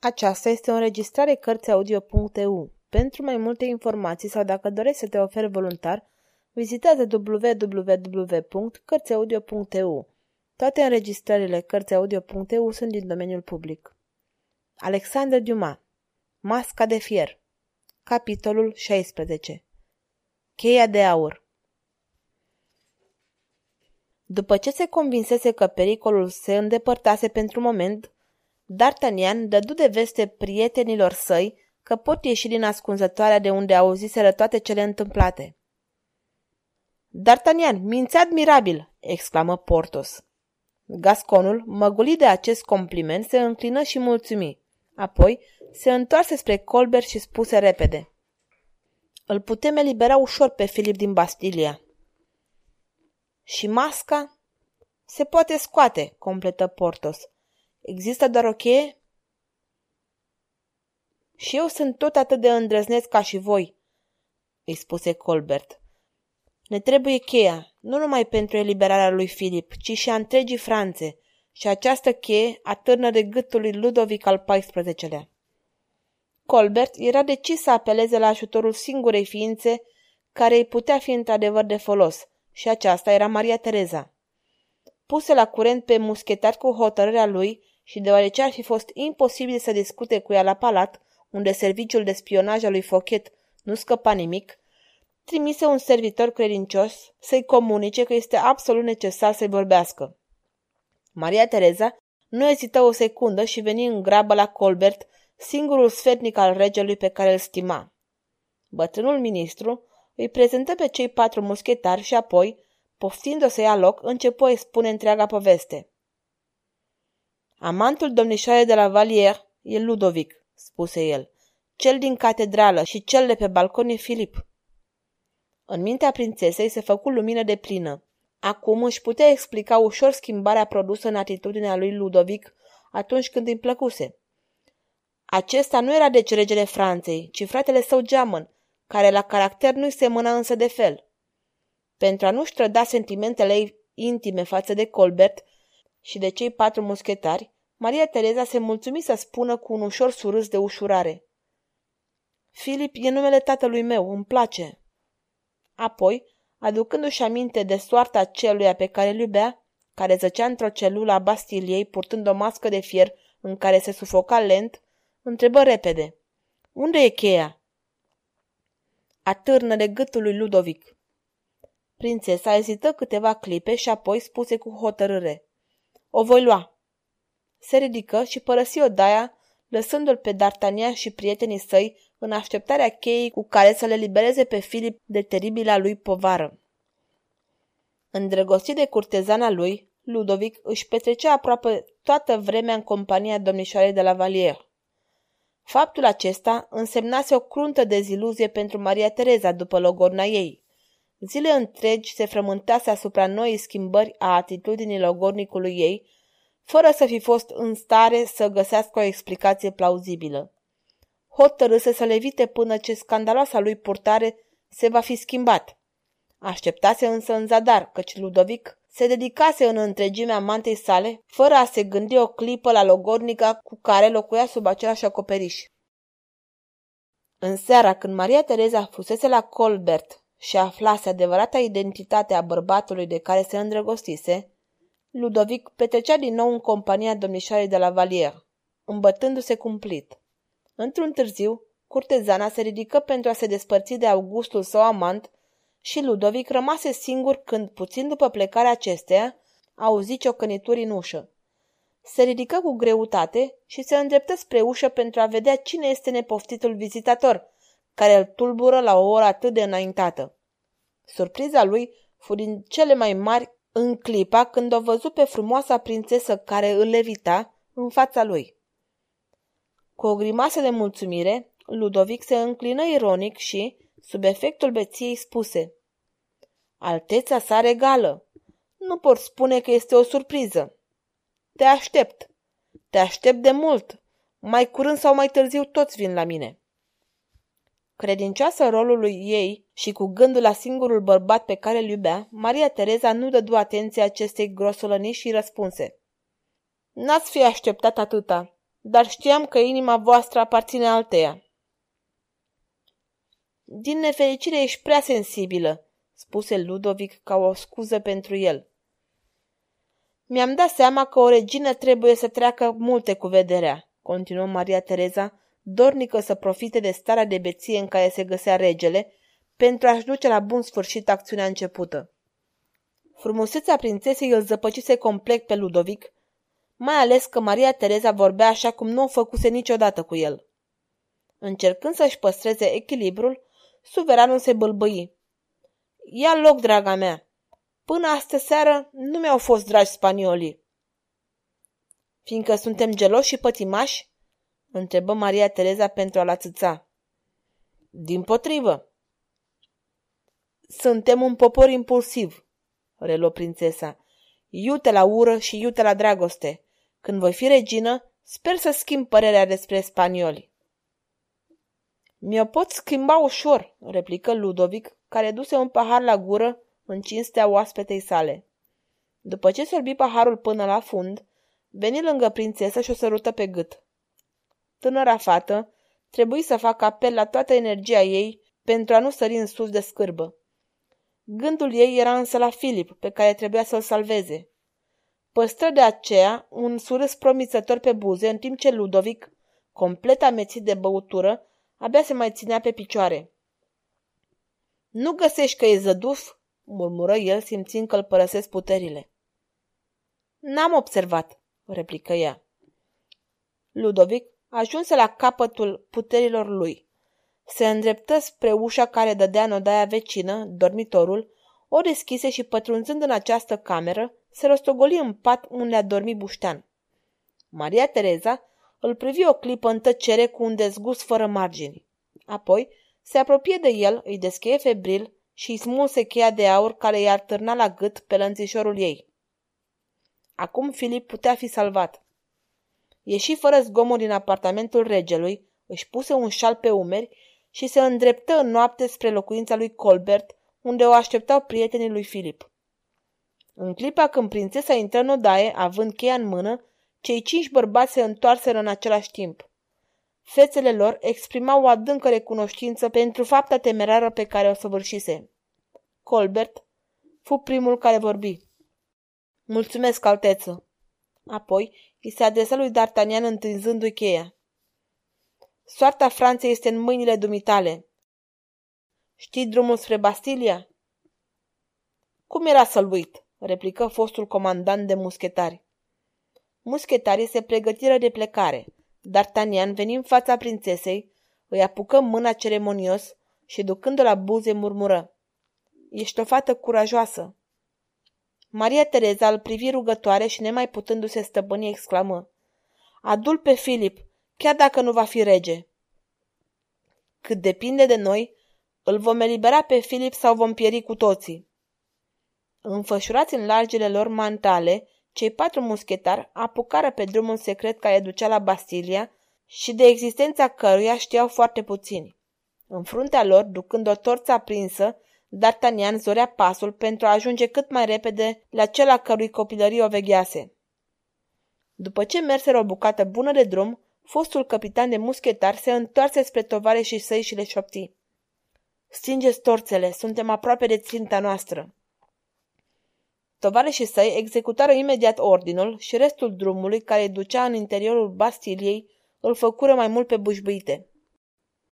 Aceasta este o înregistrare Cărțiaudio.eu. Pentru mai multe informații sau dacă dorești să te oferi voluntar, vizitează www.cărțiaudio.eu. Toate înregistrările Cărțiaudio.eu sunt din domeniul public. Alexandre Dumas Masca de fier Capitolul 16 Cheia de aur După ce se convinsese că pericolul se îndepărtase pentru moment, D'Artagnan dădu de veste prietenilor săi că pot ieși din ascunzătoarea de unde auziseră toate cele întâmplate. D'Artagnan, minți admirabil!" exclamă Portos. Gasconul, măgulit de acest compliment, se înclină și mulțumi. Apoi se întoarse spre Colbert și spuse repede. Îl putem elibera ușor pe Filip din Bastilia. Și masca? Se poate scoate, completă Portos. Există doar o cheie? Și eu sunt tot atât de îndrăzneț ca și voi, îi spuse Colbert. Ne trebuie cheia, nu numai pentru eliberarea lui Filip, ci și a întregii Franțe, și această cheie atârnă de gâtul lui Ludovic al XIV-lea. Colbert era decis să apeleze la ajutorul singurei ființe care îi putea fi într-adevăr de folos, și aceasta era Maria Tereza. Puse la curent pe muschetar cu hotărârea lui, și deoarece ar fi fost imposibil să discute cu ea la palat, unde serviciul de spionaj al lui Fochet nu scăpa nimic, trimise un servitor credincios să-i comunice că este absolut necesar să-i vorbească. Maria Tereza nu ezită o secundă și veni în grabă la Colbert, singurul sfetnic al regelui pe care îl stima. Bătrânul ministru îi prezentă pe cei patru muschetari și apoi, poftind-o să ia loc, începu a spune întreaga poveste. Amantul domnișoarei de la Valier e Ludovic, spuse el. Cel din catedrală și cel de pe balcon e Filip. În mintea prințesei se făcu lumină de plină. Acum își putea explica ușor schimbarea produsă în atitudinea lui Ludovic atunci când îi plăcuse. Acesta nu era deci regele Franței, ci fratele său geamăn, care la caracter nu-i semăna însă de fel. Pentru a nu-și trăda sentimentele ei intime față de Colbert și de cei patru muschetari, Maria Tereza se mulțumi să spună cu un ușor surâs de ușurare. Filip e numele tatălui meu, îmi place. Apoi, aducându-și aminte de soarta celuia pe care îl iubea, care zăcea într-o celulă a Bastiliei purtând o mască de fier în care se sufoca lent, întrebă repede. Unde e cheia? Atârnă de gâtul lui Ludovic. Prințesa ezită câteva clipe și apoi spuse cu hotărâre. O voi lua. Se ridică și părăsi odaia, lăsându-l pe D'Artagnan și prietenii săi în așteptarea cheii cu care să le libereze pe Filip de teribila lui povară. Îndrăgostit de curtezana lui, Ludovic își petrecea aproape toată vremea în compania domnișoarei de la Valier. Faptul acesta însemnase o cruntă deziluzie pentru Maria Tereza după logorna ei. Zile întregi se frământase asupra noii schimbări a atitudinii logornicului ei, fără să fi fost în stare să găsească o explicație plauzibilă. Hotărâse să levite până ce scandaloasa lui purtare se va fi schimbat. Așteptase însă în zadar, căci Ludovic se dedicase în întregimea mantei sale, fără a se gândi o clipă la logornica cu care locuia sub același acoperiș. În seara, când Maria Tereza fusese la Colbert și aflase adevărata identitate a bărbatului de care se îndrăgostise, Ludovic petrecea din nou în compania domnișoarei de la Valier, îmbătându-se cumplit. Într-un târziu, curtezana se ridică pentru a se despărți de Augustul său amant și Ludovic rămase singur când, puțin după plecarea acesteia, auzi ciocănituri în ușă. Se ridică cu greutate și se îndreptă spre ușă pentru a vedea cine este nepoftitul vizitator, care îl tulbură la o oră atât de înaintată. Surpriza lui fu din cele mai mari în clipa când o văzu pe frumoasa prințesă care îl levita în fața lui. Cu o grimasă de mulțumire, Ludovic se înclină ironic și, sub efectul beției, spuse Alteța sa regală. Nu pot spune că este o surpriză. Te aștept. Te aștept de mult. Mai curând sau mai târziu toți vin la mine. Credincioasă rolului ei și cu gândul la singurul bărbat pe care îl iubea, Maria Tereza nu dădu atenție acestei grosolănii și răspunse. N-ați fi așteptat atâta. dar știam că inima voastră aparține alteia. Din nefericire ești prea sensibilă, spuse Ludovic ca o scuză pentru el. Mi-am dat seama că o regină trebuie să treacă multe cu vederea, continuă Maria Tereza, dornică să profite de starea de beție în care se găsea regele, pentru a-și duce la bun sfârșit acțiunea începută. Frumusețea prințesei îl zăpăcise complet pe Ludovic, mai ales că Maria Tereza vorbea așa cum nu o făcuse niciodată cu el. Încercând să-și păstreze echilibrul, suveranul se bâlbâi. Ia loc, draga mea! Până astă seară nu mi-au fost dragi spaniolii. Fiindcă suntem geloși și pătimași? Întrebă Maria Tereza pentru a-l ațăța. Din potrivă. Suntem un popor impulsiv, reluă prințesa. Iute la ură și iute la dragoste. Când voi fi regină, sper să schimb părerea despre spanioli. Mi-o pot schimba ușor, replică Ludovic, care duse un pahar la gură în cinstea oaspetei sale. După ce sorbi paharul până la fund, veni lângă prințesă și o sărută pe gât. Tânăra fată trebuie să facă apel la toată energia ei pentru a nu sări în sus de scârbă. Gândul ei era însă la Filip, pe care trebuia să-l salveze. Păstră de aceea un surâs promițător pe buze, în timp ce Ludovic, complet amețit de băutură, abia se mai ținea pe picioare. Nu găsești că e zăduf?" murmură el, simțind că îl părăsesc puterile. N-am observat," replică ea. Ludovic ajunse la capătul puterilor lui. Se îndreptă spre ușa care dădea în odaia vecină, dormitorul, o deschise și pătrunzând în această cameră, se rostogoli în pat unde a dormit buștean. Maria Tereza îl privi o clipă în tăcere cu un dezgust fără margini. Apoi se apropie de el, îi descheie febril și îi smulse cheia de aur care i-ar târna la gât pe lănțișorul ei. Acum Filip putea fi salvat. Ieși fără zgomot din apartamentul regelui, își puse un șal pe umeri și se îndreptă în noapte spre locuința lui Colbert, unde o așteptau prietenii lui Filip. În clipa când prințesa intră în odaie, având cheia în mână, cei cinci bărbați se întoarseră în același timp. Fețele lor exprimau o adâncă recunoștință pentru fapta temerară pe care o săvârșise. Colbert fu primul care vorbi. Mulțumesc, alteță. Apoi îi se adresa lui D'Artagnan întinzându-i cheia. Soarta Franței este în mâinile dumitale. Știi drumul spre Bastilia? Cum era să-l uit? replică fostul comandant de muschetari. Muschetarii se pregătiră de plecare. D'Artagnan veni în fața prințesei, îi apucă mâna ceremonios și ducând-o la buze murmură. Ești o fată curajoasă. Maria Tereza îl privi rugătoare și nemai putându-se stăpâni exclamă. Adul pe Filip, chiar dacă nu va fi rege. Cât depinde de noi, îl vom elibera pe Filip sau vom pieri cu toții. Înfășurați în largele lor mantale, cei patru muschetari apucară pe drumul secret care ducea la Bastilia și de existența căruia știau foarte puțini. În fruntea lor, ducând o torță aprinsă, D'Artagnan zorea pasul pentru a ajunge cât mai repede la cel a cărui copilărie o veghease. După ce merseră o bucată bună de drum, fostul capitan de muschetar se întoarse spre tovare și săi și le șopti. Stingeți torțele, suntem aproape de ținta noastră. Tovarășii săi executară imediat ordinul și restul drumului care ducea în interiorul Bastiliei îl făcură mai mult pe bușbuite.